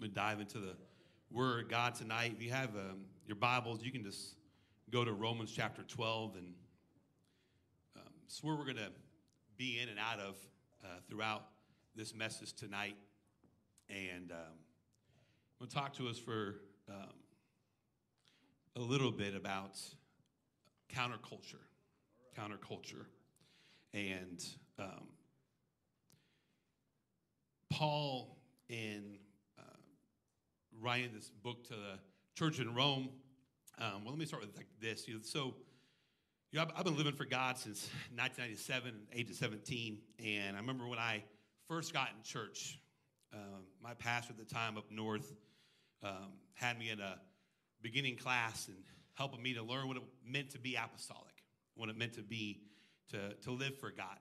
I'm going to dive into the Word of God tonight. If you have um, your Bibles, you can just go to Romans chapter 12, and um, it's where we're going to be in and out of uh, throughout this message tonight. And um, I'm going to talk to us for um, a little bit about counterculture. Counterculture. And um, Paul, in writing this book to the church in Rome, um, well, let me start with like this. You know, so, you know, I've, I've, been living for God since 1997, age of 17, and I remember when I first got in church. Um, my pastor at the time up north um, had me in a beginning class and helping me to learn what it meant to be apostolic, what it meant to be to, to live for God.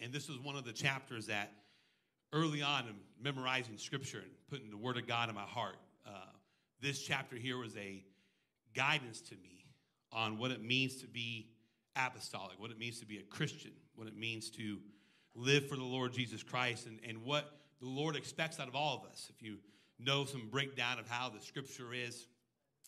And this was one of the chapters that early on in memorizing scripture and putting the word of God in my heart, uh, this chapter here was a guidance to me on what it means to be apostolic, what it means to be a Christian, what it means to live for the Lord Jesus Christ, and, and what the Lord expects out of all of us. If you know some breakdown of how the scripture is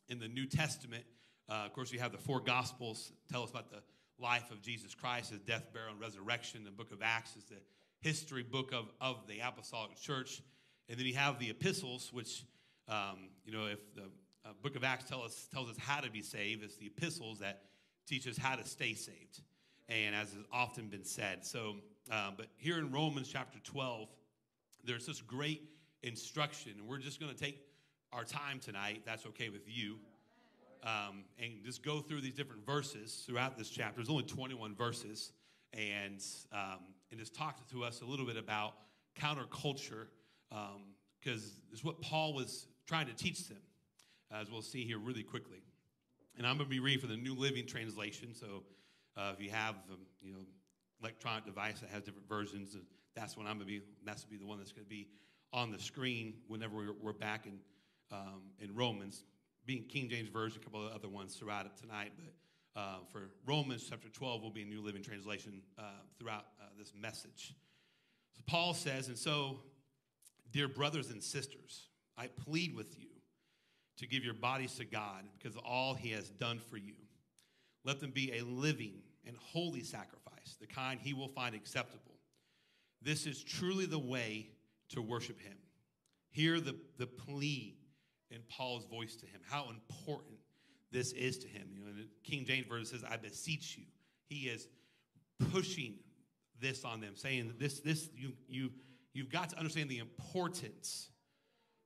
in the New Testament, uh, of course, we have the four gospels tell us about the life of Jesus Christ, his death, burial, and resurrection. The book of Acts is the history book of, of the apostolic church. And then you have the epistles, which, um, you know, if the uh, book of Acts tell us, tells us how to be saved, it's the epistles that teach us how to stay saved. And as has often been said. So, uh, but here in Romans chapter 12, there's this great instruction. And we're just going to take our time tonight, that's okay with you, um, and just go through these different verses throughout this chapter. There's only 21 verses and um, and has talked to us a little bit about counterculture because um, it's what Paul was trying to teach them, as we'll see here really quickly. And I'm going to be reading for the New Living Translation. So uh, if you have um, you know electronic device that has different versions, uh, that's when I'm going to be. That's going to be the one that's going to be on the screen whenever we're, we're back in um, in Romans. Being King James Version, a couple of other ones throughout it tonight, but uh, for Romans chapter 12 will be a New Living Translation uh, throughout uh, this message. So Paul says, and so, dear brothers and sisters, I plead with you to give your bodies to God because of all he has done for you. Let them be a living and holy sacrifice, the kind he will find acceptable. This is truly the way to worship him. Hear the, the plea in Paul's voice to him, how important this is to him. You know, the King James Version says, I beseech you. He is pushing this on them, saying this, this, you, you, you've got to understand the importance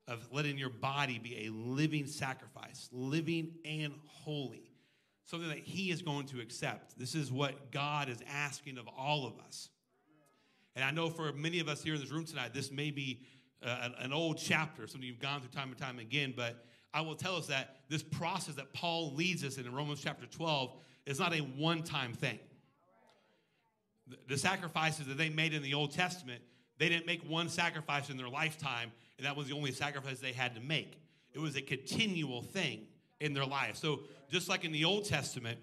of letting your body be a living sacrifice, living and holy, something that He is going to accept. This is what God is asking of all of us. And I know for many of us here in this room tonight, this may be uh, an, an old chapter, something you've gone through time and time again, but I will tell us that this process that Paul leads us in, in Romans chapter 12 is not a one time thing. The, the sacrifices that they made in the Old Testament, they didn't make one sacrifice in their lifetime, and that was the only sacrifice they had to make. It was a continual thing in their life. So, just like in the Old Testament,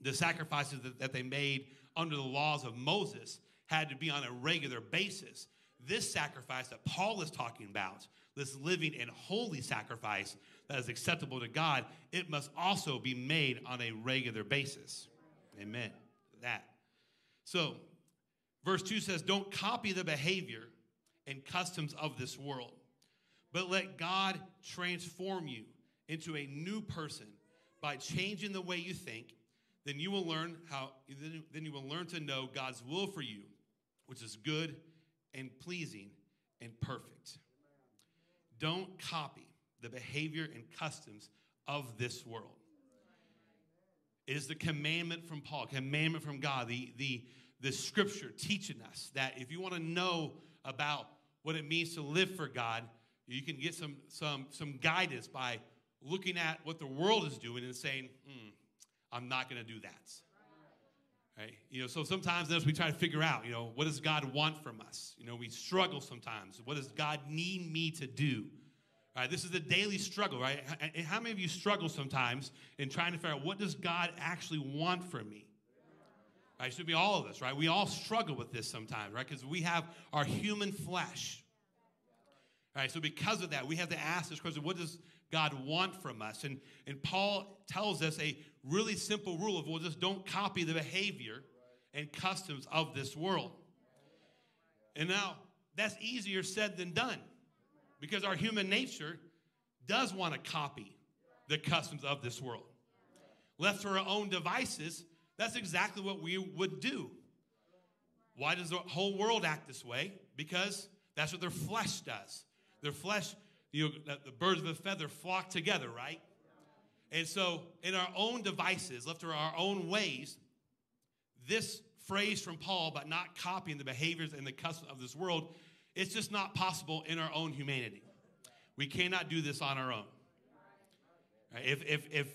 the sacrifices that, that they made under the laws of Moses had to be on a regular basis. This sacrifice that Paul is talking about, this living and holy sacrifice, that is acceptable to God, it must also be made on a regular basis. Amen. That. So, verse 2 says, Don't copy the behavior and customs of this world, but let God transform you into a new person by changing the way you think. Then you will learn how, then you will learn to know God's will for you, which is good and pleasing and perfect. Don't copy the behavior and customs of this world. It is the commandment from Paul, commandment from God, the, the, the scripture teaching us that if you want to know about what it means to live for God, you can get some, some, some guidance by looking at what the world is doing and saying, hmm, I'm not going to do that. Right? You know, so sometimes as we try to figure out, you know, what does God want from us? You know, we struggle sometimes. What does God need me to do? Right, this is a daily struggle, right? How many of you struggle sometimes in trying to figure out what does God actually want from me? Right, it should be all of us, right? We all struggle with this sometimes, right? Because we have our human flesh. All right, so because of that, we have to ask this question what does God want from us? And, and Paul tells us a really simple rule of well, just don't copy the behavior and customs of this world. And now, that's easier said than done because our human nature does want to copy the customs of this world. Left to our own devices, that's exactly what we would do. Why does the whole world act this way? Because that's what their flesh does. Their flesh, you know, the birds of a feather flock together, right? And so, in our own devices, left to our own ways, this phrase from Paul about not copying the behaviors and the customs of this world, it's just not possible in our own humanity. We cannot do this on our own. If, if, if,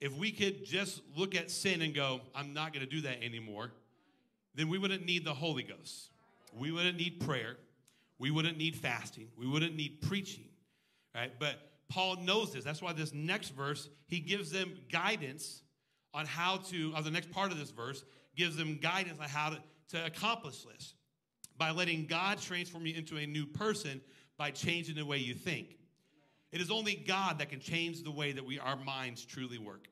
if we could just look at sin and go, I'm not going to do that anymore, then we wouldn't need the Holy Ghost. We wouldn't need prayer. We wouldn't need fasting. We wouldn't need preaching. Right? But Paul knows this. That's why this next verse, he gives them guidance on how to, or the next part of this verse, gives them guidance on how to, to accomplish this by letting God transform you into a new person by changing the way you think. It is only God that can change the way that we our minds truly work.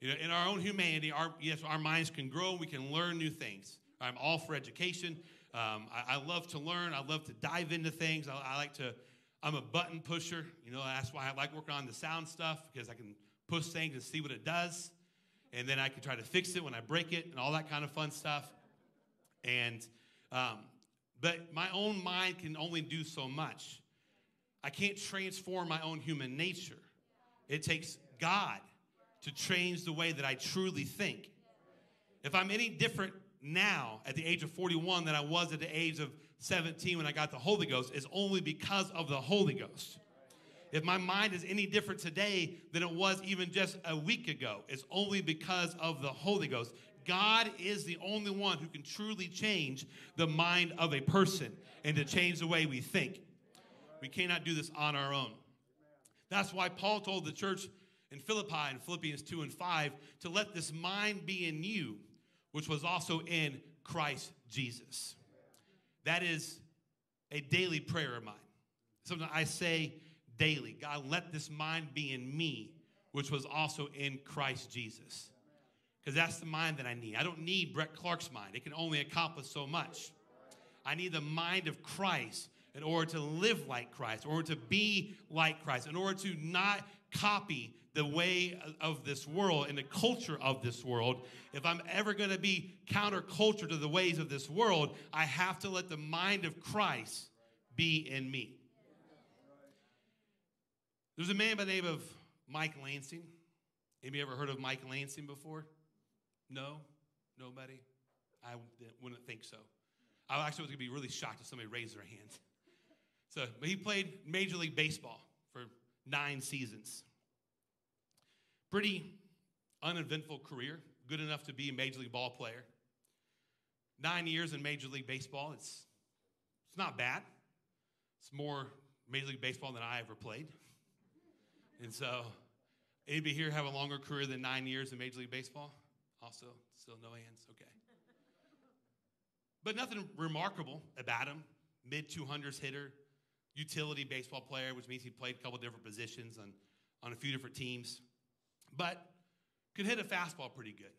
You know, in our own humanity, our yes, our minds can grow. We can learn new things. I'm all for education. Um, I, I, love to learn. I love to dive into things. I, I, like to. I'm a button pusher. You know, that's why I like working on the sound stuff because I can push things and see what it does, and then I can try to fix it when I break it and all that kind of fun stuff. And um, but my own mind can only do so much. I can't transform my own human nature. It takes God to change the way that I truly think. If I'm any different now at the age of 41 than I was at the age of 17 when I got the Holy Ghost, it's only because of the Holy Ghost. If my mind is any different today than it was even just a week ago, it's only because of the Holy Ghost. God is the only one who can truly change the mind of a person and to change the way we think. We cannot do this on our own. That's why Paul told the church in Philippi in Philippians 2 and 5 to let this mind be in you, which was also in Christ Jesus. That is a daily prayer of mine. Something I say daily God, let this mind be in me, which was also in Christ Jesus. Because that's the mind that I need. I don't need Brett Clark's mind, it can only accomplish so much. I need the mind of Christ in order to live like Christ, in order to be like Christ, in order to not copy the way of this world and the culture of this world. If I'm ever going to be counterculture to the ways of this world, I have to let the mind of Christ be in me. There's a man by the name of Mike Lansing. Anybody ever heard of Mike Lansing before? No? Nobody? I wouldn't think so. I actually was going to be really shocked if somebody raised their hand. So, but he played Major League Baseball for nine seasons. Pretty uneventful career, good enough to be a Major League ball player. Nine years in Major League Baseball, it's, it's not bad. It's more Major League Baseball than I ever played. And so, anybody here have a longer career than nine years in Major League Baseball? Also, still no hands? Okay. But nothing remarkable about him. Mid 200s hitter, utility baseball player, which means he played a couple different positions on, on a few different teams, but could hit a fastball pretty good.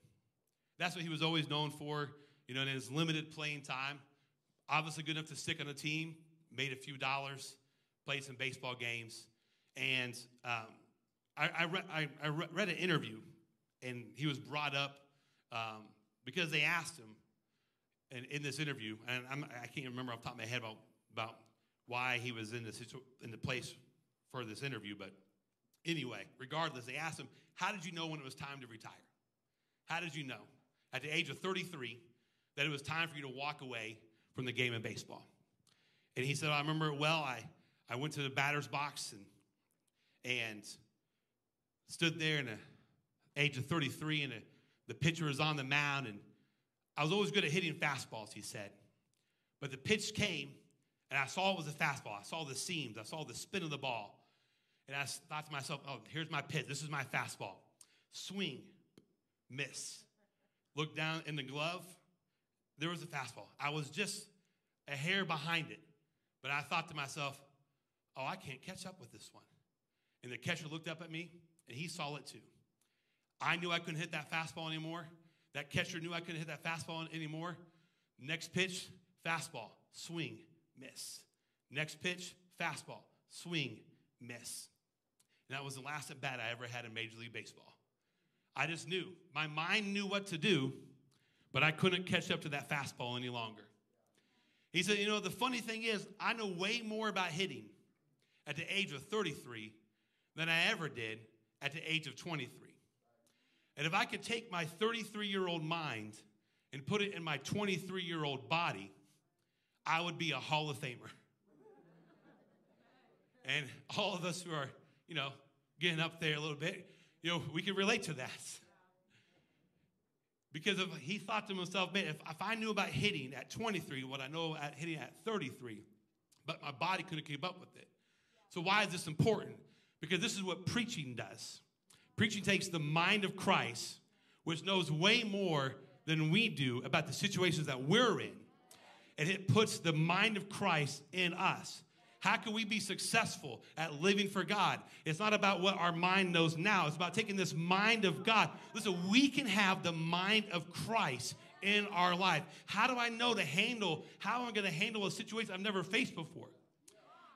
That's what he was always known for, you know, in his limited playing time. Obviously, good enough to stick on a team, made a few dollars, played some baseball games. And um, I, I, re- I, I, read an interview, and he was brought up um, because they asked him in, in this interview, and I'm, I can not remember off the top of my head about, about why he was in the, situ- in the place for this interview. But anyway, regardless, they asked him, How did you know when it was time to retire? How did you know at the age of 33 that it was time for you to walk away from the game of baseball? And he said, I remember it well. I, I went to the batter's box and, and stood there in the age of 33, and the, the pitcher was on the mound. And I was always good at hitting fastballs, he said. But the pitch came, and I saw it was a fastball. I saw the seams. I saw the spin of the ball. And I thought to myself, oh, here's my pitch. This is my fastball. Swing, miss. Look down in the glove. There was a fastball. I was just a hair behind it. But I thought to myself, oh, I can't catch up with this one. And the catcher looked up at me, and he saw it too. I knew I couldn't hit that fastball anymore. That catcher knew I couldn't hit that fastball anymore. Next pitch, fastball, swing, miss. Next pitch, fastball, swing, miss. And that was the last at bat I ever had in Major League Baseball. I just knew. My mind knew what to do, but I couldn't catch up to that fastball any longer. He said, You know, the funny thing is, I know way more about hitting at the age of 33 than I ever did at the age of 23. And if I could take my 33 year old mind and put it in my 23 year old body, I would be a Hall of Famer. and all of us who are, you know, getting up there a little bit, you know, we can relate to that. Because if he thought to himself, man, if, if I knew about hitting at 23, what I know at hitting at 33, but my body couldn't keep up with it. So why is this important? Because this is what preaching does. Preaching takes the mind of Christ, which knows way more than we do about the situations that we're in, and it puts the mind of Christ in us. How can we be successful at living for God? It's not about what our mind knows now, it's about taking this mind of God. Listen, we can have the mind of Christ in our life. How do I know to handle, how am I going to handle a situation I've never faced before?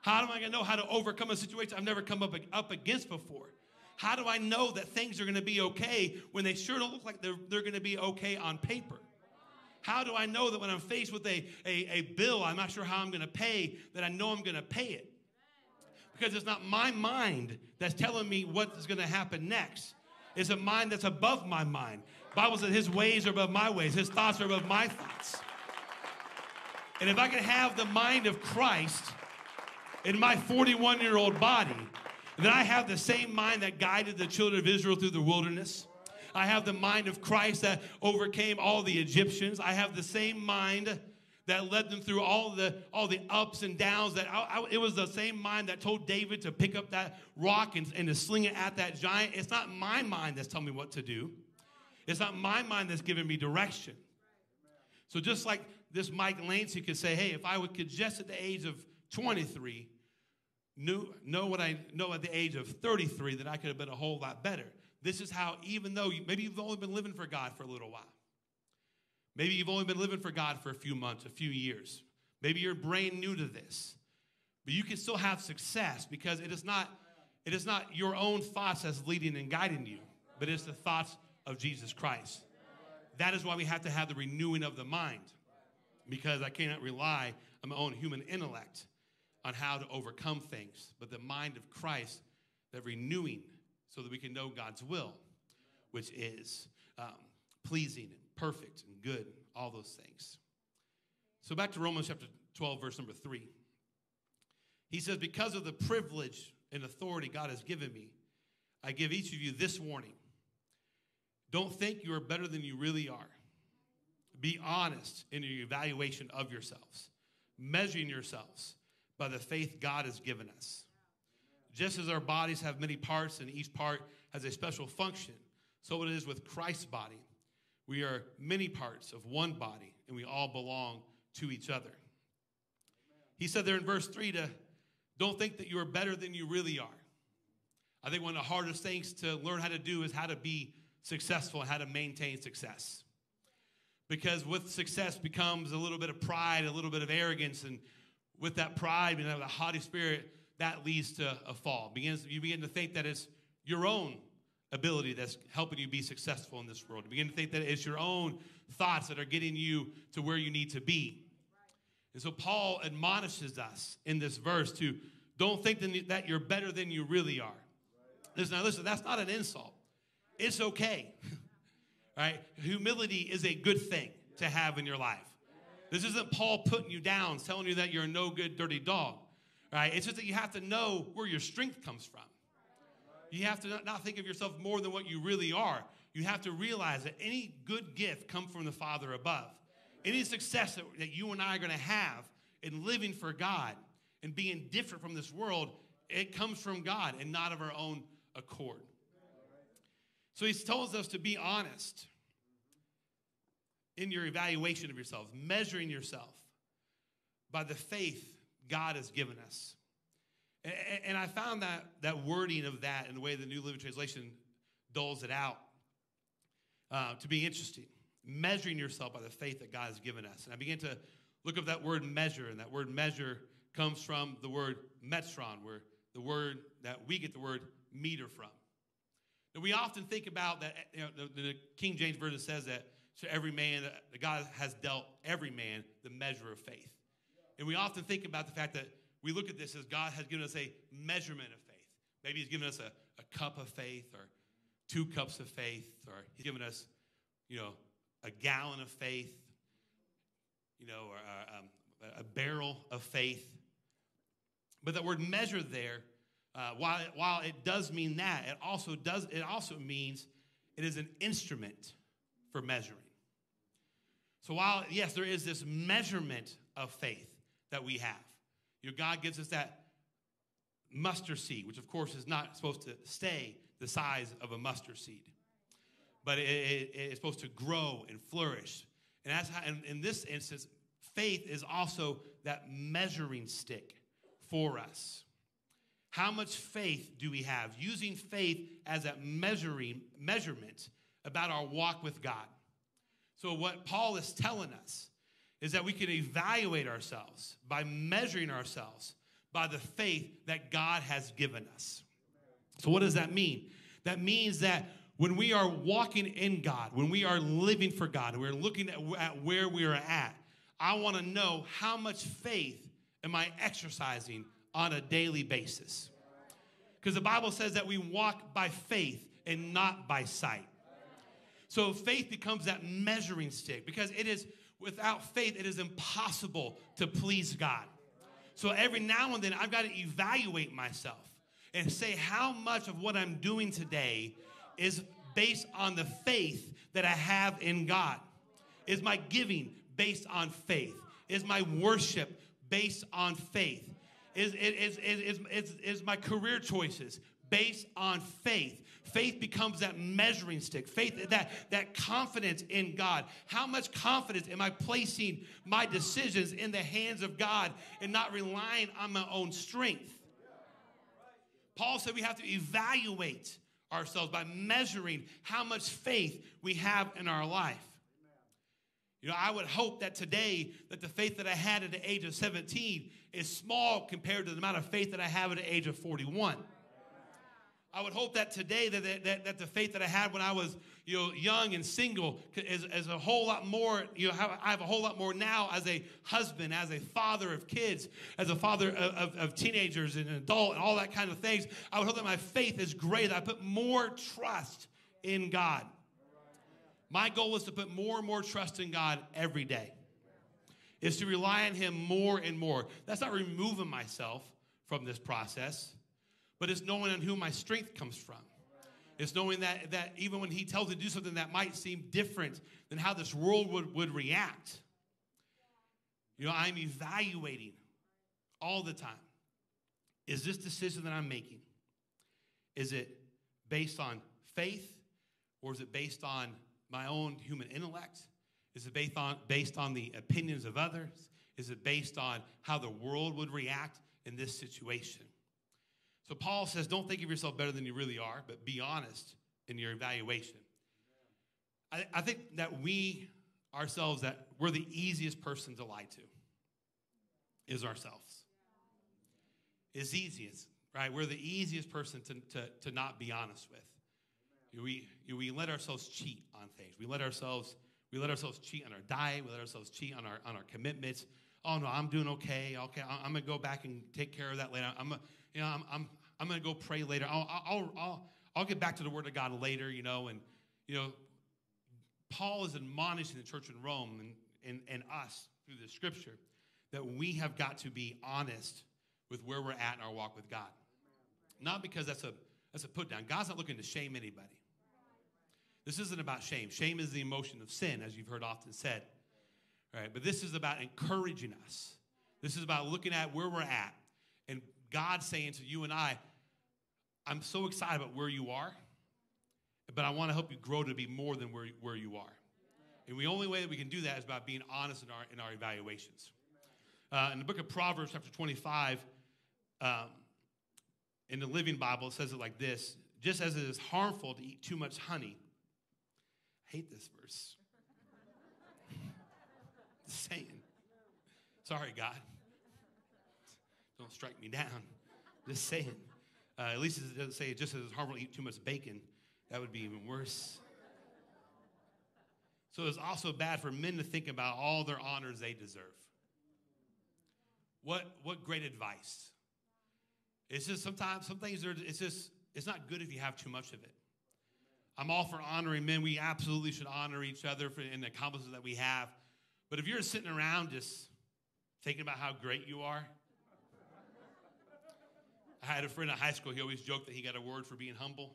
How am I going to know how to overcome a situation I've never come up, up against before? How do I know that things are going to be okay when they sure don't look like they're, they're going to be okay on paper? How do I know that when I'm faced with a, a, a bill I'm not sure how I'm going to pay, that I know I'm going to pay it? Because it's not my mind that's telling me what is going to happen next. It's a mind that's above my mind. Bible says his ways are above my ways, his thoughts are above my thoughts. And if I can have the mind of Christ in my 41 year old body, then I have the same mind that guided the children of Israel through the wilderness. I have the mind of Christ that overcame all the Egyptians. I have the same mind that led them through all the all the ups and downs. That I, I, it was the same mind that told David to pick up that rock and, and to sling it at that giant. It's not my mind that's telling me what to do. It's not my mind that's giving me direction. So just like this Mike Lansing could say, "Hey, if I would could just at the age of 23." Knew, know what I know at the age of 33 that I could have been a whole lot better. This is how, even though you, maybe you've only been living for God for a little while, maybe you've only been living for God for a few months, a few years, maybe you're brand new to this, but you can still have success because it is not, it is not your own thoughts that's leading and guiding you, but it's the thoughts of Jesus Christ. That is why we have to have the renewing of the mind because I cannot rely on my own human intellect on how to overcome things, but the mind of Christ, that renewing, so that we can know God's will, which is um, pleasing and perfect and good, all those things. So back to Romans chapter 12, verse number 3. He says, Because of the privilege and authority God has given me, I give each of you this warning. Don't think you are better than you really are. Be honest in your evaluation of yourselves, measuring yourselves by the faith God has given us. Just as our bodies have many parts and each part has a special function, so it is with Christ's body. We are many parts of one body, and we all belong to each other. He said there in verse 3 to don't think that you are better than you really are. I think one of the hardest things to learn how to do is how to be successful and how to maintain success. Because with success becomes a little bit of pride, a little bit of arrogance, and with that pride and that haughty spirit, that leads to a fall. Begins, you begin to think that it's your own ability that's helping you be successful in this world. You begin to think that it's your own thoughts that are getting you to where you need to be. And so Paul admonishes us in this verse to don't think that you're better than you really are. Listen, now listen, that's not an insult. It's okay. right? Humility is a good thing to have in your life. This isn't Paul putting you down, telling you that you're a no good, dirty dog. Right? It's just that you have to know where your strength comes from. You have to not think of yourself more than what you really are. You have to realize that any good gift comes from the Father above. Any success that, that you and I are going to have in living for God and being different from this world, it comes from God and not of our own accord. So he tells us to be honest in your evaluation of yourself, measuring yourself by the faith God has given us. And, and I found that, that wording of that and the way the New Living Translation doles it out uh, to be interesting. Measuring yourself by the faith that God has given us. And I began to look up that word measure, and that word measure comes from the word metron, where the word that we get the word meter from. And we often think about that, you know, the, the King James Version says that to every man, that God has dealt every man the measure of faith. And we often think about the fact that we look at this as God has given us a measurement of faith. Maybe He's given us a, a cup of faith or two cups of faith, or He's given us, you know, a gallon of faith, you know, or um, a barrel of faith. But that word measure there, uh, while, it, while it does mean that, it also does it also means it is an instrument for measuring. So while yes, there is this measurement of faith that we have, you know, God gives us that mustard seed, which of course is not supposed to stay the size of a mustard seed, but it, it, it's supposed to grow and flourish. And that's how, in, in this instance, faith is also that measuring stick for us. How much faith do we have? Using faith as a measuring measurement about our walk with God. So what Paul is telling us is that we can evaluate ourselves by measuring ourselves by the faith that God has given us. So what does that mean? That means that when we are walking in God, when we are living for God, we're looking at, at where we are at, I want to know how much faith am I exercising on a daily basis? Because the Bible says that we walk by faith and not by sight. So faith becomes that measuring stick because it is without faith it is impossible to please God. So every now and then I've got to evaluate myself and say how much of what I'm doing today is based on the faith that I have in God. Is my giving based on faith? Is my worship based on faith? Is, is, is, is, is, my career choices based on faith? Faith becomes that measuring stick. Faith, that, that confidence in God. How much confidence am I placing my decisions in the hands of God and not relying on my own strength? Paul said we have to evaluate ourselves by measuring how much faith we have in our life. You know, I would hope that today that the faith that I had at the age of 17 is small compared to the amount of faith that I have at the age of 41. I would hope that today that, that, that the faith that I had when I was you know, young and single is, is a whole lot more, you know, I have a whole lot more now as a husband, as a father of kids, as a father of, of, of teenagers and an adult and all that kind of things. I would hope that my faith is great, that I put more trust in God. My goal is to put more and more trust in God every day. Is to rely on Him more and more. That's not removing myself from this process, but it's knowing on who my strength comes from. It's knowing that, that even when He tells to do something that might seem different than how this world would, would react, you know, I'm evaluating all the time. Is this decision that I'm making, is it based on faith or is it based on my own human intellect? Is it based on, based on the opinions of others? Is it based on how the world would react in this situation? So Paul says, don't think of yourself better than you really are, but be honest in your evaluation. I, I think that we ourselves, that we're the easiest person to lie to, is ourselves. Is easiest, right? We're the easiest person to, to, to not be honest with. We, we let ourselves cheat on things. We let ourselves, we let ourselves cheat on our diet. We let ourselves cheat on our, on our commitments. Oh no, I'm doing okay. Okay, I'm gonna go back and take care of that later. I'm, you know, I'm, I'm, I'm gonna go pray later. I'll, I'll, I'll, I'll get back to the Word of God later. You know, and you know, Paul is admonishing the church in Rome and, and, and us through the Scripture that we have got to be honest with where we're at in our walk with God. Not because that's a that's a put down. God's not looking to shame anybody. This isn't about shame. Shame is the emotion of sin, as you've heard often said. Right? But this is about encouraging us. This is about looking at where we're at and God saying to you and I, I'm so excited about where you are, but I want to help you grow to be more than where, where you are. And the only way that we can do that is by being honest in our, in our evaluations. Uh, in the book of Proverbs, chapter 25, um, in the Living Bible, it says it like this just as it is harmful to eat too much honey. I hate this verse. Just saying. Sorry, God. Don't strike me down. Just saying. Uh, at least it doesn't say just as harmful to eat too much bacon. That would be even worse. So it's also bad for men to think about all their honors they deserve. What, what great advice. It's just sometimes, some things are, it's just, it's not good if you have too much of it. I'm all for honoring men. We absolutely should honor each other for, in the accomplishments that we have. But if you're sitting around just thinking about how great you are, I had a friend in high school, he always joked that he got a word for being humble,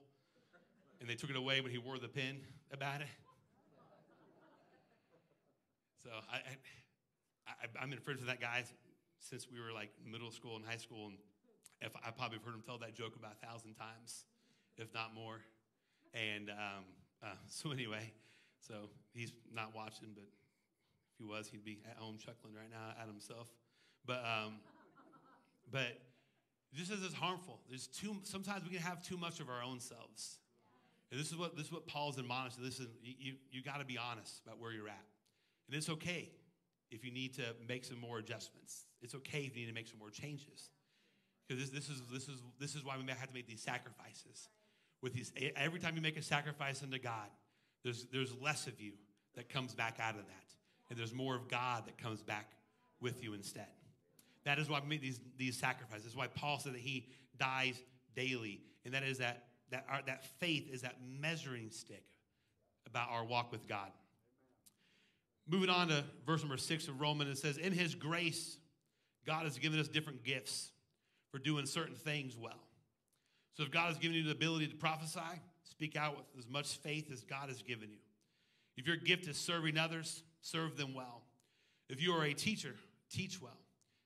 and they took it away when he wore the pin about it. So I, I, have been friends with that guy since we were like middle school and high school, and if I probably have heard him tell that joke about a thousand times, if not more. And um, uh, so anyway, so he's not watching, but if he was, he'd be at home chuckling right now at himself. But um, but just as it's harmful, there's too. Sometimes we can have too much of our own selves. And this is what this is what Paul's admonishing. Listen, you, you, you got to be honest about where you're at. And it's okay if you need to make some more adjustments. It's okay if you need to make some more changes. Because this, this, is, this, is, this is why we may have to make these sacrifices. With these, every time you make a sacrifice unto God, there's, there's less of you that comes back out of that. And there's more of God that comes back with you instead. That is why we make these, these sacrifices. That's why Paul said that he dies daily. And that is that, that, our, that faith is that measuring stick about our walk with God. Moving on to verse number six of Romans, it says, In his grace, God has given us different gifts for doing certain things well. So if God has given you the ability to prophesy, speak out with as much faith as God has given you. If your gift is serving others, serve them well. If you are a teacher, teach well.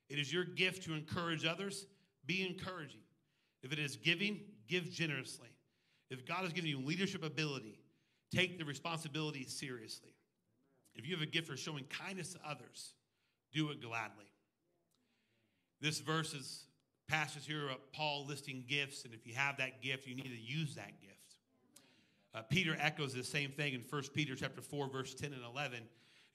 It is your gift to encourage others, be encouraging. If it is giving, give generously. If God has given you leadership ability, take the responsibility seriously. If you have a gift for showing kindness to others, do it gladly. This verse is here of Paul listing gifts, and if you have that gift, you need to use that gift. Uh, Peter echoes the same thing in 1 Peter chapter 4, verse 10 and 11.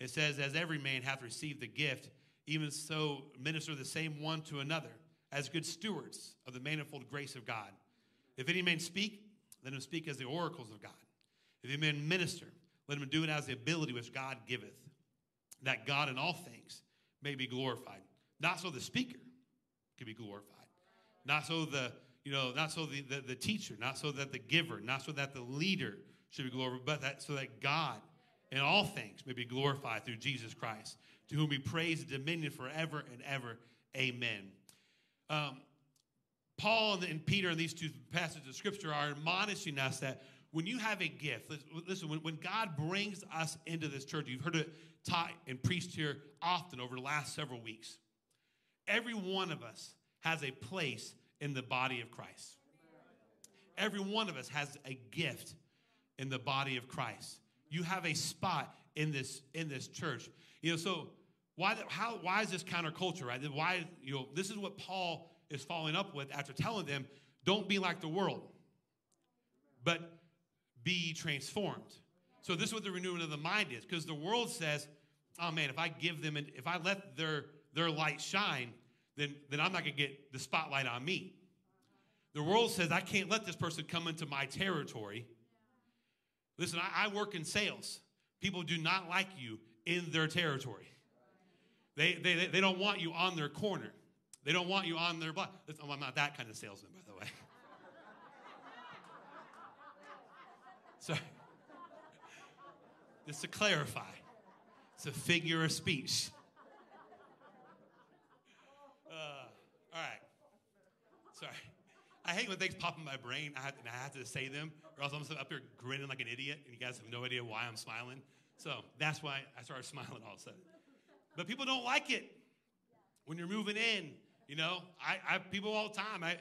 It says, As every man hath received the gift, even so minister the same one to another, as good stewards of the manifold grace of God. If any man speak, let him speak as the oracles of God. If any man minister, let him do it as the ability which God giveth, that God in all things may be glorified. Not so the speaker can be glorified. Not so the, you know, not so the, the, the teacher, not so that the giver, not so that the leader should be glorified, but that so that God in all things may be glorified through Jesus Christ, to whom we praise and dominion forever and ever. Amen. Um, Paul and Peter in these two passages of scripture are admonishing us that when you have a gift, listen, when, when God brings us into this church, you've heard it taught and preached here often over the last several weeks. Every one of us has a place in the body of Christ. Every one of us has a gift in the body of Christ. You have a spot in this in this church. You know, so why how why is this counterculture, right? Why you know this is what Paul is following up with after telling them, don't be like the world, but be transformed. So this is what the renewing of the mind is, because the world says, "Oh man, if I give them, and if I let their their light shine, then then I'm not gonna get the spotlight on me." The world says, "I can't let this person come into my territory." Listen, I, I work in sales. People do not like you in their territory. They, they, they don't want you on their corner. They don't want you on their block. I'm not that kind of salesman, by the way. So, just to clarify, it's a figure of speech. Uh, all right. Sorry. I hate when things pop in my brain I have, and I have to say them, or else I'm up here grinning like an idiot, and you guys have no idea why I'm smiling. So that's why I started smiling all of a sudden. But people don't like it when you're moving in. You know, I, I people all the time. I,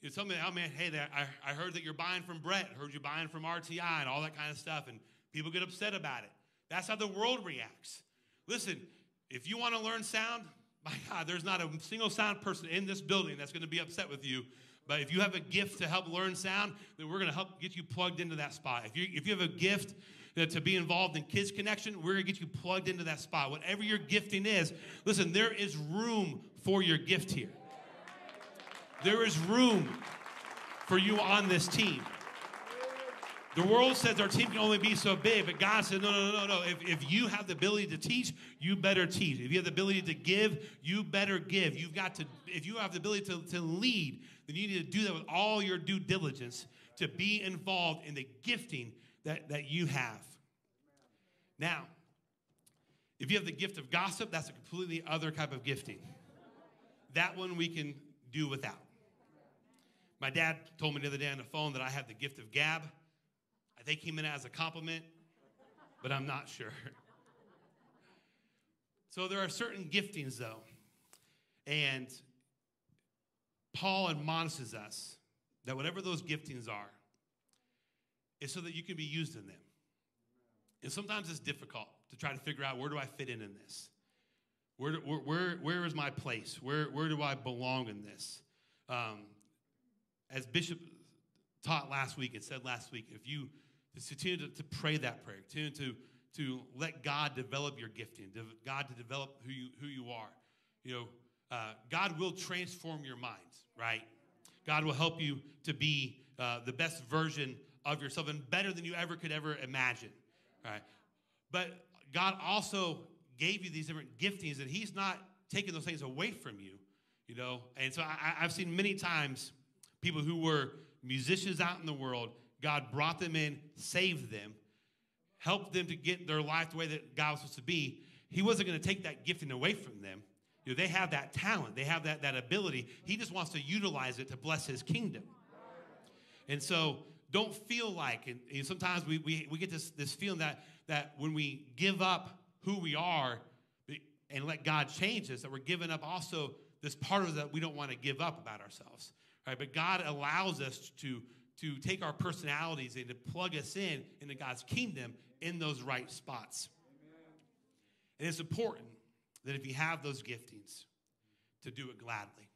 you tell me, oh man, hey, there, I, I heard that you're buying from Brett, heard you're buying from RTI and all that kind of stuff, and people get upset about it. That's how the world reacts. Listen, if you want to learn sound, my God, there's not a single sound person in this building that's going to be upset with you. But if you have a gift to help learn sound, then we're going to help get you plugged into that spot. If you, if you have a gift to be involved in Kids Connection, we're going to get you plugged into that spot. Whatever your gifting is, listen, there is room for your gift here. There is room for you on this team. The world says our team can only be so big, but God said, no, no, no, no. If, if you have the ability to teach, you better teach. If you have the ability to give, you better give. You've got to, if you have the ability to, to lead, then you need to do that with all your due diligence to be involved in the gifting that, that you have. Now, if you have the gift of gossip, that's a completely other type of gifting. That one we can do without. My dad told me the other day on the phone that I have the gift of gab. I think he meant it as a compliment, but I'm not sure. So there are certain giftings, though, and Paul admonishes us that whatever those giftings are, is so that you can be used in them. And sometimes it's difficult to try to figure out where do I fit in in this? Where, where, where, where is my place? Where, where do I belong in this? Um, as Bishop taught last week and said last week, if you continue to, to pray that prayer, continue to, to let God develop your gifting, God to develop who you, who you are. You know, uh, God will transform your minds, right? God will help you to be uh, the best version of yourself and better than you ever could ever imagine, right? But God also gave you these different giftings, and He's not taking those things away from you, you know. And so I, I've seen many times people who were musicians out in the world, God brought them in, saved them, helped them to get their life the way that God was supposed to be. He wasn't going to take that gifting away from them. You know, they have that talent, they have that, that ability. He just wants to utilize it to bless his kingdom. And so don't feel like, and, and sometimes we, we, we get this, this feeling that, that when we give up who we are and let God change us, that we're giving up also this part of that we don't want to give up about ourselves. Right? But God allows us to, to take our personalities and to plug us in into God's kingdom in those right spots. And it's important that if you have those giftings, to do it gladly.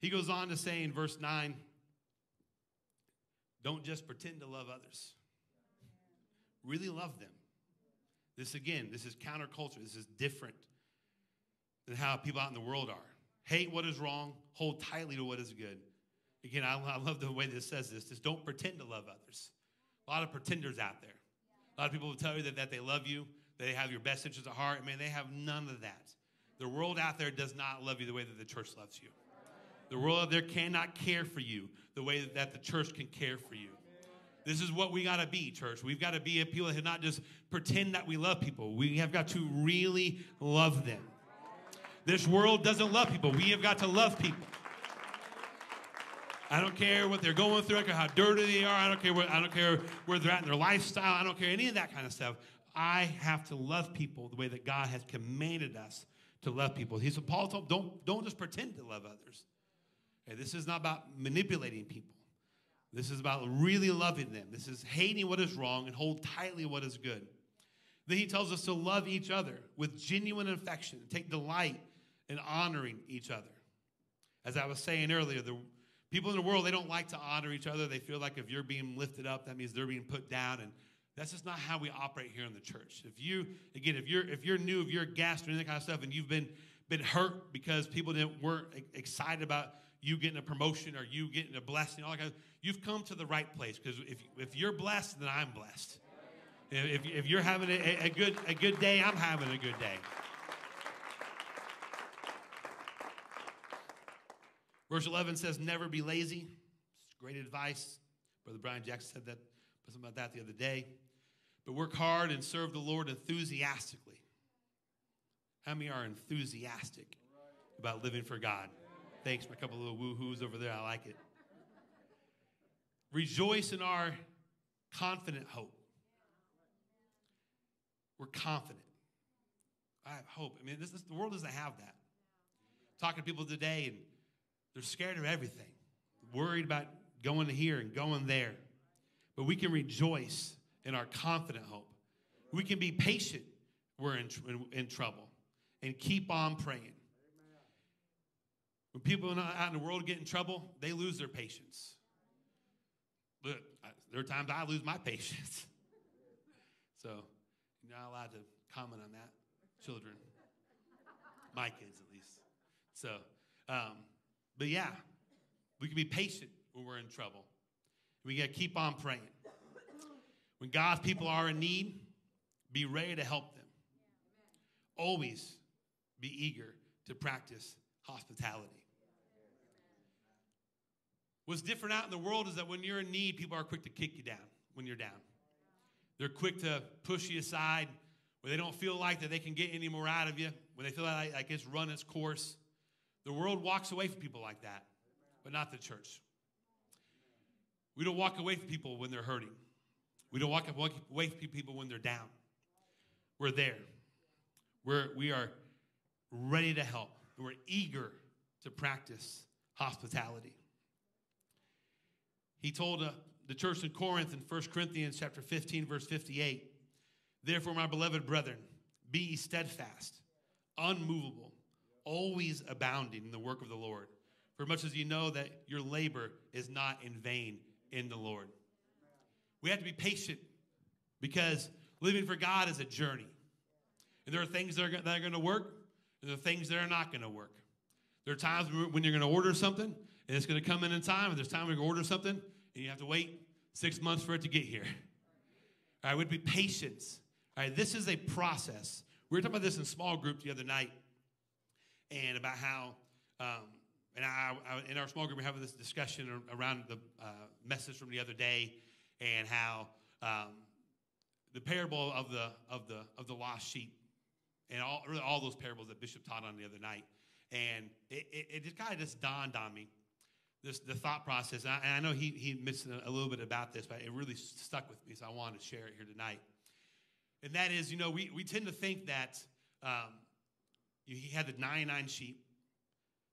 He goes on to say in verse 9, don't just pretend to love others. Really love them. This again, this is counterculture. This is different than how people out in the world are. Hate what is wrong, hold tightly to what is good. Again, I, I love the way this says this. Just don't pretend to love others. A lot of pretenders out there. A lot of people will tell you that, that they love you, they have your best interests at heart. Man, they have none of that. The world out there does not love you the way that the church loves you. The world out there cannot care for you the way that the church can care for you. This is what we got to be, church. We've got to be a people who not just pretend that we love people. We have got to really love them. This world doesn't love people. We have got to love people. I don't care what they're going through. I don't care how dirty they are. I don't care what, I don't care where they're at in their lifestyle. I don't care any of that kind of stuff. I have to love people the way that God has commanded us to love people. He said, Paul told, don't, don't just pretend to love others. Okay, this is not about manipulating people. This is about really loving them. This is hating what is wrong and hold tightly what is good. Then he tells us to love each other with genuine affection, take delight in honoring each other. As I was saying earlier, the people in the world, they don't like to honor each other. They feel like if you're being lifted up, that means they're being put down. And that's just not how we operate here in the church. If you, again, if you're if you're new, if you're a guest or any kind of stuff, and you've been been hurt because people didn't weren't excited about you getting a promotion or you getting a blessing, all that kind of, you've come to the right place because if, if you're blessed, then I'm blessed. If, if you're having a, a, good, a good day, I'm having a good day. Verse 11 says, Never be lazy. It's great advice. Brother Brian Jackson said that, something about that the other day. But work hard and serve the Lord enthusiastically. How many are enthusiastic about living for God? Thanks for a couple of little woo-hoos over there. I like it. Rejoice in our confident hope. We're confident. I have hope. I mean, this, this, the world doesn't have that. Talking to people today, and they're scared of everything, worried about going here and going there. But we can rejoice in our confident hope. We can be patient. We're in, in, in trouble and keep on praying. When people out in the world get in trouble, they lose their patience. But there are times I lose my patience. so you're not allowed to comment on that, children. my kids, at least. So, um, but yeah, we can be patient when we're in trouble. We got to keep on praying. When God's people are in need, be ready to help them. Always be eager to practice hospitality. What's different out in the world is that when you're in need, people are quick to kick you down when you're down. They're quick to push you aside when they don't feel like that they can get any more out of you, when they feel like, like it's run its course. The world walks away from people like that, but not the church. We don't walk away from people when they're hurting. We don't walk away from people when they're down. We're there. We're, we are ready to help. We're eager to practice hospitality. He told uh, the church in Corinth in 1 Corinthians chapter 15, verse 58, Therefore, my beloved brethren, be ye steadfast, unmovable, always abounding in the work of the Lord, for much as you know that your labor is not in vain in the Lord. We have to be patient because living for God is a journey. And there are things that are, that are going to work, are things that are not going to work. There are times when you're going to order something, and it's going to come in in time, and there's time when you order something, and you have to wait six months for it to get here. All right, would be patience. All right, this is a process. We were talking about this in small group the other night, and about how, um, and I, I, in our small group, we're having this discussion around the uh, message from the other day, and how um, the parable of the of the of the lost sheep, and all really all those parables that Bishop taught on the other night, and it, it, it just kind of just dawned on me this the thought process. And I, and I know he he mentioned a little bit about this, but it really stuck with me, so I wanted to share it here tonight. And that is, you know, we we tend to think that um, he had the 99 sheep.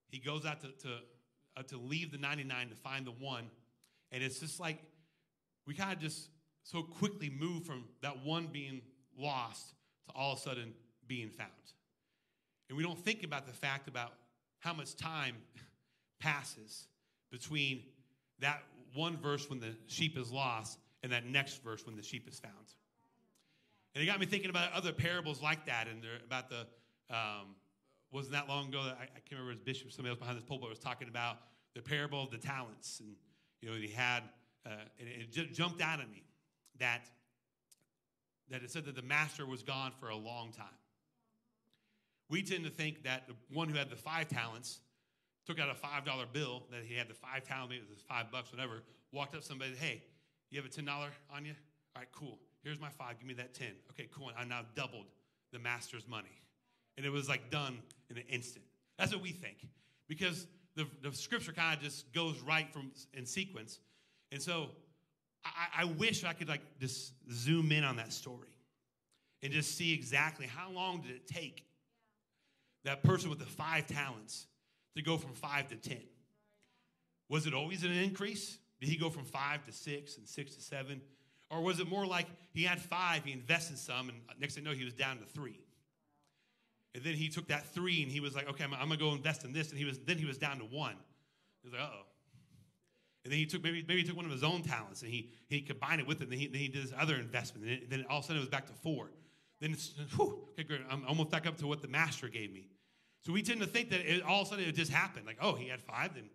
He goes out to to, uh, to leave the 99 to find the one, and it's just like we kind of just so quickly move from that one being lost to all of a sudden being found. And we don't think about the fact about how much time passes between that one verse when the sheep is lost and that next verse when the sheep is found. And it got me thinking about other parables like that, and about the um, wasn't that long ago that I, I, can't remember it was bishop, somebody else behind this pulpit was talking about the parable of the talents, and you know he had, uh, and it j- jumped out at me that that it said that the master was gone for a long time. We tend to think that the one who had the five talents took out a five dollar bill that he had the five talents, it was five bucks, whatever. Walked up to somebody, hey, you have a ten dollar on you? All right, cool. Here's my five. Give me that ten. Okay, cool. I now doubled the master's money, and it was like done in an instant. That's what we think because the, the scripture kind of just goes right from in sequence, and so I, I wish I could like just zoom in on that story and just see exactly how long did it take that person with the five talents to go from five to ten? Was it always an increase? Did he go from five to six and six to seven? Or was it more like he had five, he invested some, and next thing you know, he was down to three? And then he took that three and he was like, okay, I'm, I'm gonna go invest in this. And he was then he was down to one. He was like, oh. And then he took maybe maybe he took one of his own talents and he he combined it with it. And then he, then he did this other investment. And then all of a sudden it was back to four. Then it's whew, okay, great. I'm almost back up to what the master gave me. So we tend to think that it, all of a sudden it just happened. Like, oh, he had five, then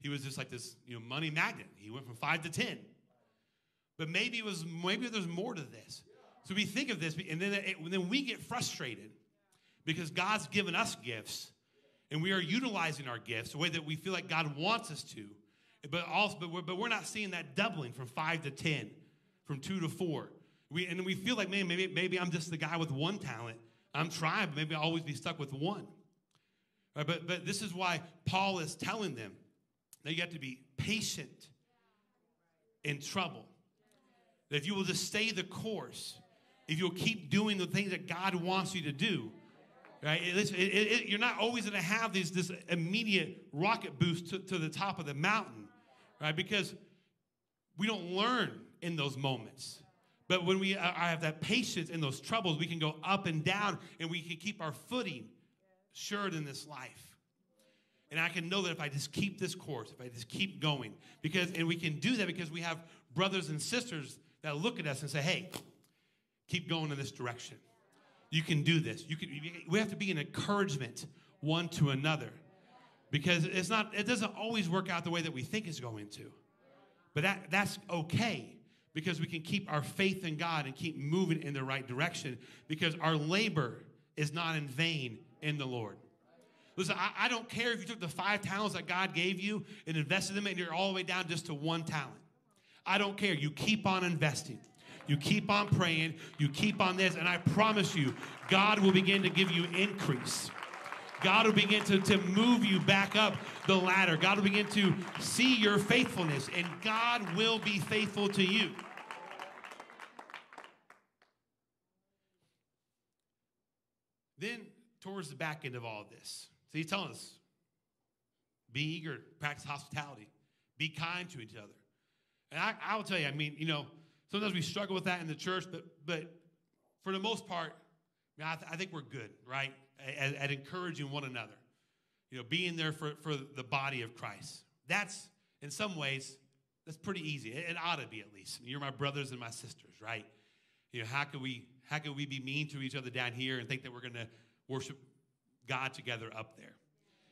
he was just like this, you know, money magnet. He went from five to ten. But maybe it was maybe there's more to this. So we think of this, and then it, then we get frustrated because God's given us gifts, and we are utilizing our gifts the way that we feel like God wants us to but also, but we're, but we're not seeing that doubling from five to ten, from two to four. We, and we feel like, man, maybe, maybe I'm just the guy with one talent. I'm trying, but maybe I'll always be stuck with one. Right, but, but this is why Paul is telling them that you have to be patient in trouble. That if you will just stay the course, if you'll keep doing the things that God wants you to do, Right? It, it, it, you're not always going to have these, this immediate rocket boost to, to the top of the mountain right? Because we don't learn in those moments. But when we uh, have that patience in those troubles, we can go up and down and we can keep our footing assured in this life. And I can know that if I just keep this course, if I just keep going, because, and we can do that because we have brothers and sisters that look at us and say, hey, keep going in this direction. You can do this. You can, we have to be an encouragement one to another because it's not, it doesn't always work out the way that we think it's going to. But that, that's okay because we can keep our faith in God and keep moving in the right direction because our labor is not in vain in the Lord. Listen, I, I, don't care if you took the five talents that God gave you and invested them and you're all the way down just to one talent. I don't care. You keep on investing. You keep on praying. You keep on this. And I promise you, God will begin to give you increase. God will begin to, to move you back up the ladder. God will begin to see your faithfulness, and God will be faithful to you. Then, towards the back end of all of this, so he's telling us be eager, practice hospitality, be kind to each other. And I, I will tell you, I mean, you know, sometimes we struggle with that in the church, but, but for the most part, I, th- I think we're good, right? At, at, encouraging one another, you know, being there for, for the body of Christ. That's, in some ways, that's pretty easy. It, it ought to be at least. You're my brothers and my sisters, right? You know, how can we how can we be mean to each other down here and think that we're going to worship God together up there?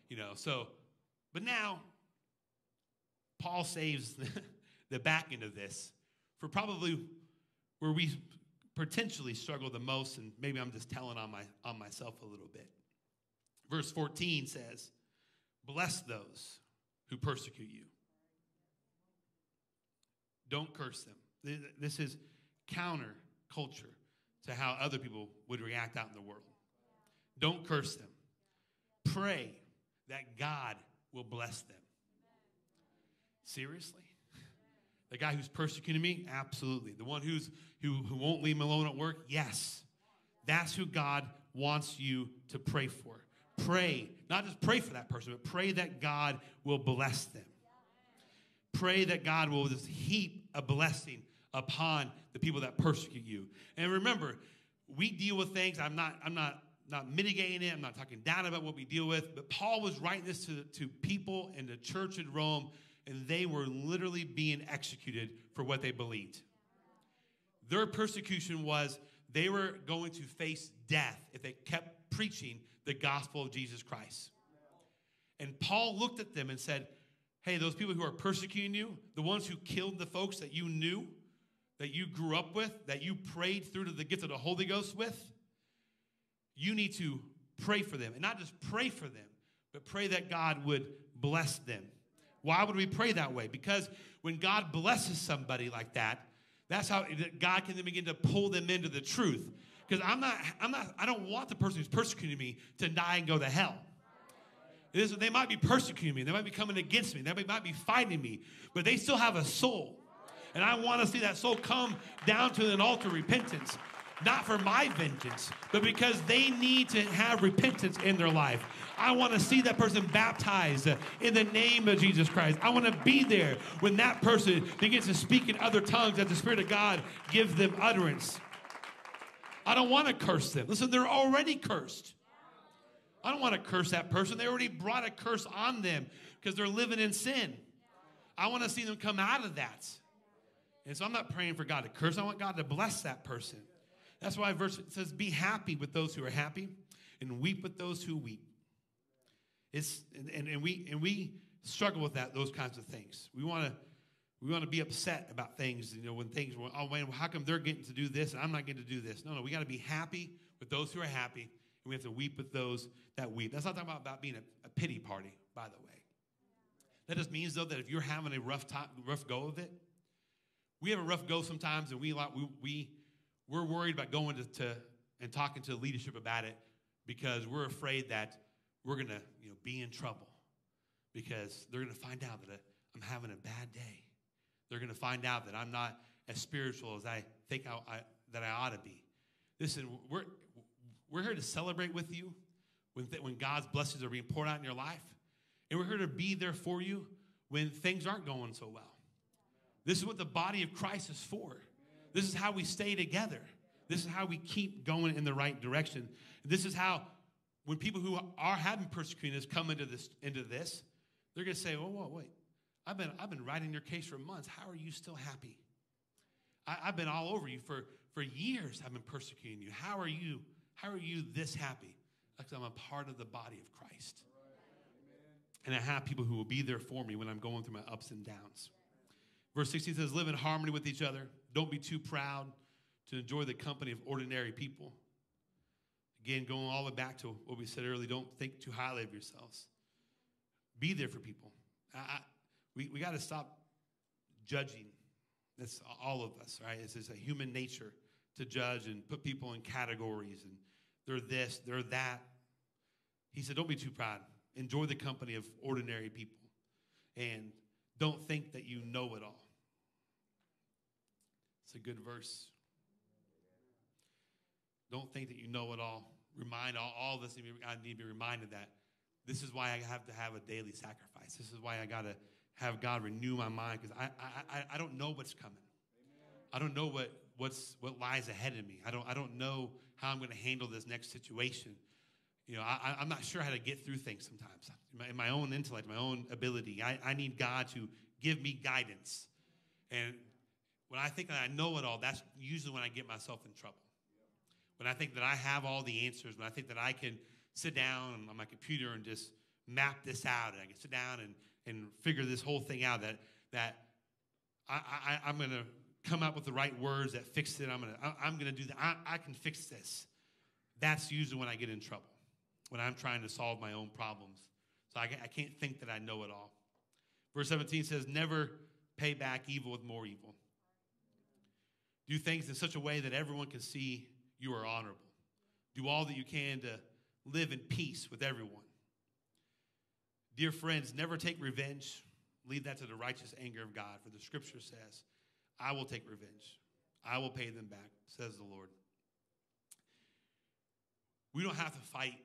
You know, so, but now, Paul saves the back end of this for probably where we potentially struggle the most, and maybe I'm just telling on, my, on myself a little bit. Verse 14 says, Bless those who persecute you. Don't curse them. This is counter culture to how other people would react out in the world. Don't curse them. Pray that God will bless them. Seriously? The guy who's persecuting me? Absolutely. The one who's who, who won't leave me alone at work? Yes. That's who God wants you to pray for. Pray, not just pray for that person, but pray that God will bless them. Pray that God will just heap a blessing upon the people that persecute you. And remember, we deal with things. I'm not, I'm not, not mitigating it. I'm not talking down about what we deal with. But Paul was writing this to, to people in the church in Rome, and they were literally being executed for what they believed. Their persecution was they were going to face death if they kept preaching the gospel of Jesus Christ. And Paul looked at them and said, Hey, those people who are persecuting you, the ones who killed the folks that you knew, that you grew up with, that you prayed through to the gift of the Holy Ghost with, you need to pray for them. And not just pray for them, but pray that God would bless them. Why would we pray that way? Because when God blesses somebody like that, that's how God can then begin to pull them into the truth. Because I'm not, I'm not, I don't want the person who's persecuting me to die and go to hell. They might be persecuting me, they might be coming against me, they might be fighting me, but they still have a soul. And I want to see that soul come down to an altar repentance, not for my vengeance, but because they need to have repentance in their life. I want to see that person baptized in the name of Jesus Christ. I want to be there when that person begins to speak in other tongues that the Spirit of God gives them utterance. I don't want to curse them. Listen, they're already cursed. I don't want to curse that person. They already brought a curse on them because they're living in sin. I want to see them come out of that. And so I'm not praying for God to curse. I want God to bless that person. That's why verse says, Be happy with those who are happy and weep with those who weep. It's, and, and, and we, and we struggle with that, those kinds of things. We want to we want to be upset about things, you know, when things, oh man, how come they're getting to do this and I'm not getting to do this? No, no, we got to be happy with those who are happy, and we have to weep with those that weep. That's not talking about, about being a, a pity party, by the way. That just means, though, that if you're having a rough time, rough go of it, we have a rough go sometimes, and we like, we, we we're worried about going to, to and talking to leadership about it because we're afraid that we're gonna you know be in trouble because they're gonna find out that I'm having a bad day. They're gonna find out that I'm not as spiritual as I think I, I, that I ought to be. Listen, we're we're here to celebrate with you when th- when God's blessings are being poured out in your life, and we're here to be there for you when things aren't going so well. This is what the body of Christ is for. This is how we stay together. This is how we keep going in the right direction. This is how when people who are having persecuting us come into this, into this, they're going to say, "Oh, whoa, wait! I've been I've been writing your case for months. How are you still happy? I, I've been all over you for for years. I've been persecuting you. How are you? How are you this happy? Because I'm a part of the body of Christ." And I have people who will be there for me when I'm going through my ups and downs. Verse 16 says, Live in harmony with each other. Don't be too proud to enjoy the company of ordinary people. Again, going all the way back to what we said earlier, don't think too highly of yourselves. Be there for people. I, I, we we got to stop judging. That's all of us, right? It's, it's a human nature to judge and put people in categories and they're this, they're that. He said, Don't be too proud. Enjoy the company of ordinary people. And don't think that you know it all. It's a good verse. Don't think that you know it all. Remind all, all this, I need to be reminded that this is why I have to have a daily sacrifice. This is why I got to have God renew my mind because I, I, I don't know what's coming. I don't know what, what's, what lies ahead of me. I don't, I don't know how I'm going to handle this next situation. You know, I, I'm not sure how to get through things sometimes. In my, in my own intellect, my own ability, I, I need God to give me guidance. And when I think that I know it all, that's usually when I get myself in trouble. When I think that I have all the answers, when I think that I can sit down on my computer and just map this out, and I can sit down and, and figure this whole thing out, that, that I, I, I'm going to come up with the right words that fix it. I'm going to I'm going to do that. I, I can fix this. That's usually when I get in trouble when I'm trying to solve my own problems. So I, I can't think that I know it all. Verse 17 says, Never pay back evil with more evil. Do things in such a way that everyone can see you are honorable. Do all that you can to live in peace with everyone. Dear friends, never take revenge. Leave that to the righteous anger of God, for the scripture says, I will take revenge. I will pay them back, says the Lord. We don't have to fight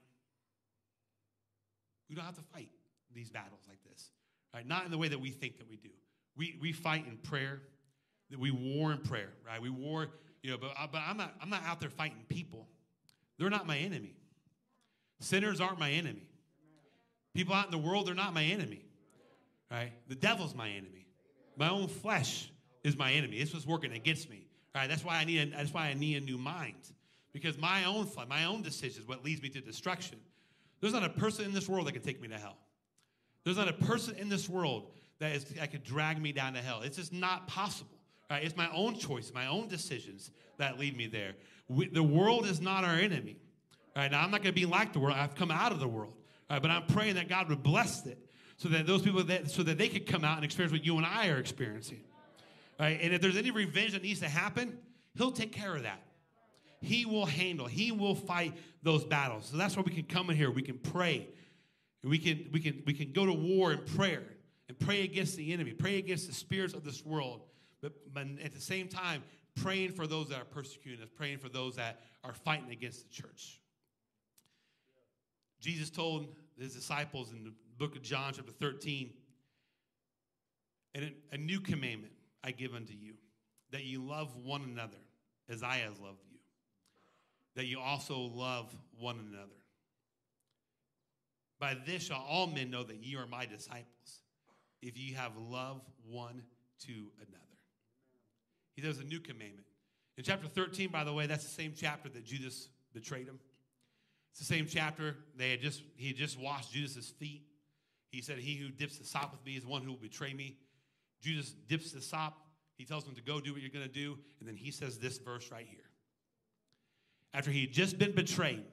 we don't have to fight these battles like this, right? Not in the way that we think that we do. We, we fight in prayer, we war in prayer, right? We war, you know, but, uh, but I'm, not, I'm not out there fighting people. They're not my enemy. Sinners aren't my enemy. People out in the world, they're not my enemy, right? The devil's my enemy. My own flesh is my enemy. It's what's working against me, right? That's why I need a, that's why I need a new mind because my own flesh, my own decisions, what leads me to destruction. There's not a person in this world that can take me to hell. There's not a person in this world that, is, that could drag me down to hell. It's just not possible. Right? It's my own choice, my own decisions that lead me there. We, the world is not our enemy. Right? Now, I'm not going to be like the world. I've come out of the world. Right? But I'm praying that God would bless it so that those people, that, so that they could come out and experience what you and I are experiencing. Right? And if there's any revenge that needs to happen, He'll take care of that. He will handle, He will fight those battles. So that's why we can come in here. We can pray. We can, we can, we can go to war in prayer and pray against the enemy, pray against the spirits of this world. But, but at the same time, praying for those that are persecuting us, praying for those that are fighting against the church. Jesus told his disciples in the book of John, chapter 13, and a new commandment I give unto you, that you love one another as I have loved you that you also love one another. By this shall all men know that ye are my disciples, if ye have love one to another. He does a new commandment. In chapter 13, by the way, that's the same chapter that Judas betrayed him. It's the same chapter. They had just he had just washed Judas's feet. He said, He who dips the sop with me is one who will betray me. Judas dips the sop. He tells him to go do what you're going to do. And then he says this verse right here after he had just been betrayed,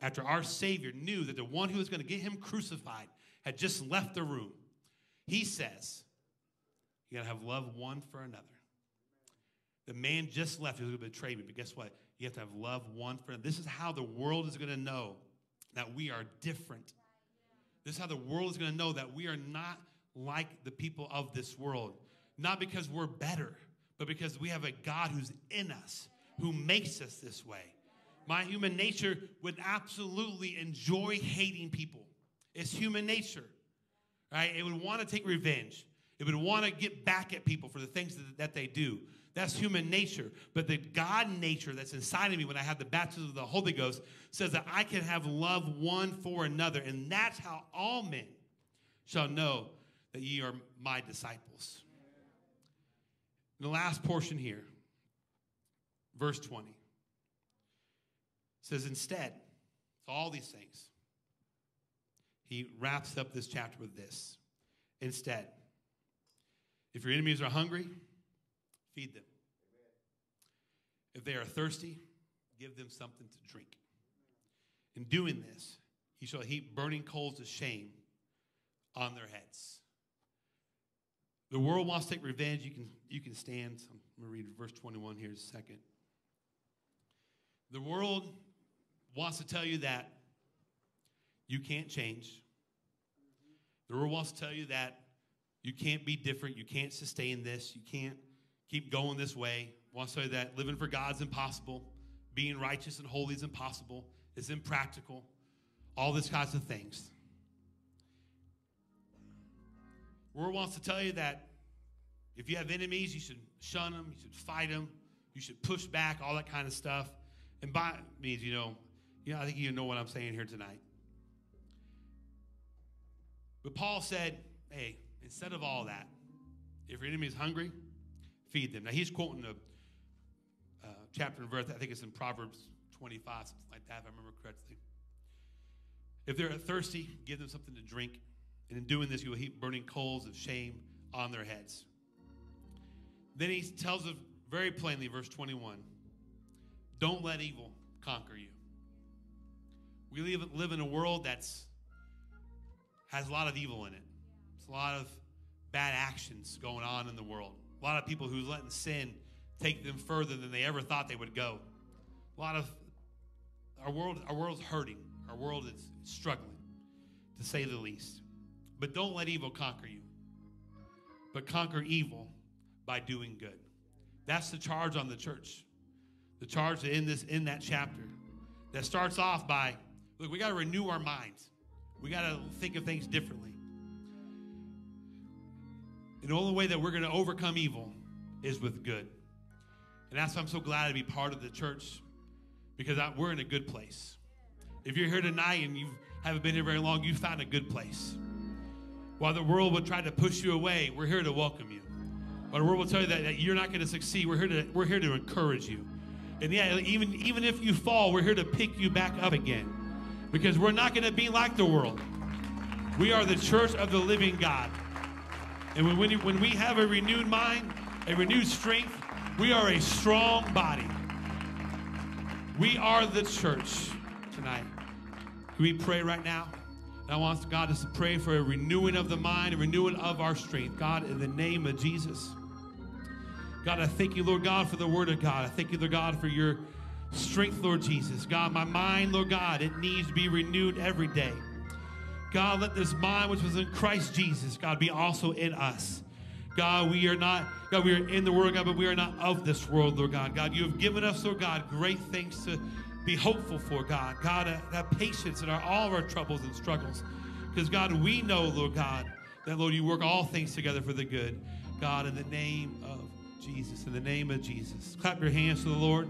after our Savior knew that the one who was going to get him crucified had just left the room, he says, You got to have love one for another. The man just left who's going to betray me, but guess what? You have to have love one for another. This is how the world is going to know that we are different. This is how the world is going to know that we are not like the people of this world. Not because we're better, but because we have a God who's in us, who makes us this way. My human nature would absolutely enjoy hating people. It's human nature, right? It would want to take revenge. It would want to get back at people for the things that, that they do. That's human nature. But the God nature that's inside of me when I have the baptism of the Holy Ghost says that I can have love one for another. And that's how all men shall know that ye are my disciples. the last portion here, verse 20, says, Instead, all these things, he wraps up this chapter with this. Instead, if your enemies are hungry, feed them. If they are thirsty, give them something to drink. In doing this, he shall heap burning coals of shame on their heads. The world wants to take revenge. You can, you can stand. I'm going to read verse 21 here in a second. The world wants to tell you that you can't change. The world wants to tell you that you can't be different. You can't sustain this. You can't keep going this way. Wants to say that living for God's impossible. Being righteous and holy is impossible. It's impractical. All these kinds of things. World wants to tell you that if you have enemies, you should shun them, you should fight them, you should push back, all that kind of stuff. And by means, you know, you know, I think you know what I'm saying here tonight. But Paul said, hey, instead of all that, if your enemy is hungry, feed them. Now he's quoting a uh, chapter and verse, I think it's in Proverbs 25, something like that, if I remember correctly. If they're thirsty, give them something to drink. And in doing this, you will heap burning coals of shame on their heads. Then he tells us very plainly, verse 21 don't let evil conquer you. We live, live in a world that's has a lot of evil in it. It's a lot of bad actions going on in the world. A lot of people who's letting sin take them further than they ever thought they would go. A lot of our world, our world's hurting. Our world is struggling, to say the least. But don't let evil conquer you. But conquer evil by doing good. That's the charge on the church. The charge in this in that chapter that starts off by look, we got to renew our minds. We got to think of things differently. And the only way that we're going to overcome evil is with good. And that's why I'm so glad to be part of the church because I, we're in a good place. If you're here tonight and you haven't been here very long, you found a good place. While the world would try to push you away, we're here to welcome you. While the world will tell you that, that you're not going to succeed, we're here to, we're here to encourage you. And yeah, even, even if you fall, we're here to pick you back up again. Because we're not going to be like the world. We are the church of the living God. And when, when, we have a renewed mind, a renewed strength, we are a strong body. We are the church tonight. Can we pray right now? And I want God to pray for a renewing of the mind, a renewing of our strength. God, in the name of Jesus. God, I thank you, Lord God, for the word of God. I thank you, Lord God, for your strength, Lord Jesus. God, my mind, Lord God, it needs to be renewed every day. God, let this mind which was in Christ Jesus, God, be also in us. God, we are not, God, we are in the world, God, but we are not of this world, Lord God. God, you have given us, Lord God, great things to be hopeful for, God. God, uh, have patience in our, all of our troubles and struggles. Because, God, we know, Lord God, that, Lord, you work all things together for the good. God, in the name of Jesus, in the name of Jesus. Clap your hands to the Lord.